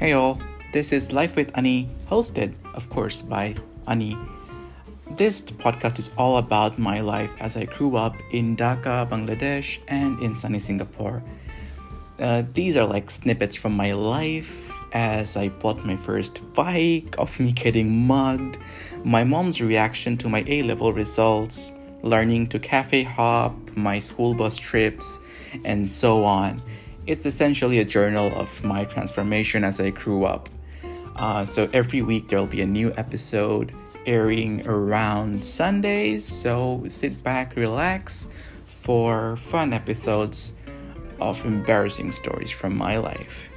Hey all, this is Life with Ani, hosted, of course, by Ani. This podcast is all about my life as I grew up in Dhaka, Bangladesh, and in sunny Singapore. Uh, these are like snippets from my life as I bought my first bike, of me getting mugged, my mom's reaction to my A level results, learning to cafe hop, my school bus trips, and so on it's essentially a journal of my transformation as I grew up. Uh, so every week there'll be a new episode airing around Sundays. So sit back, relax for fun episodes of embarrassing stories from my life.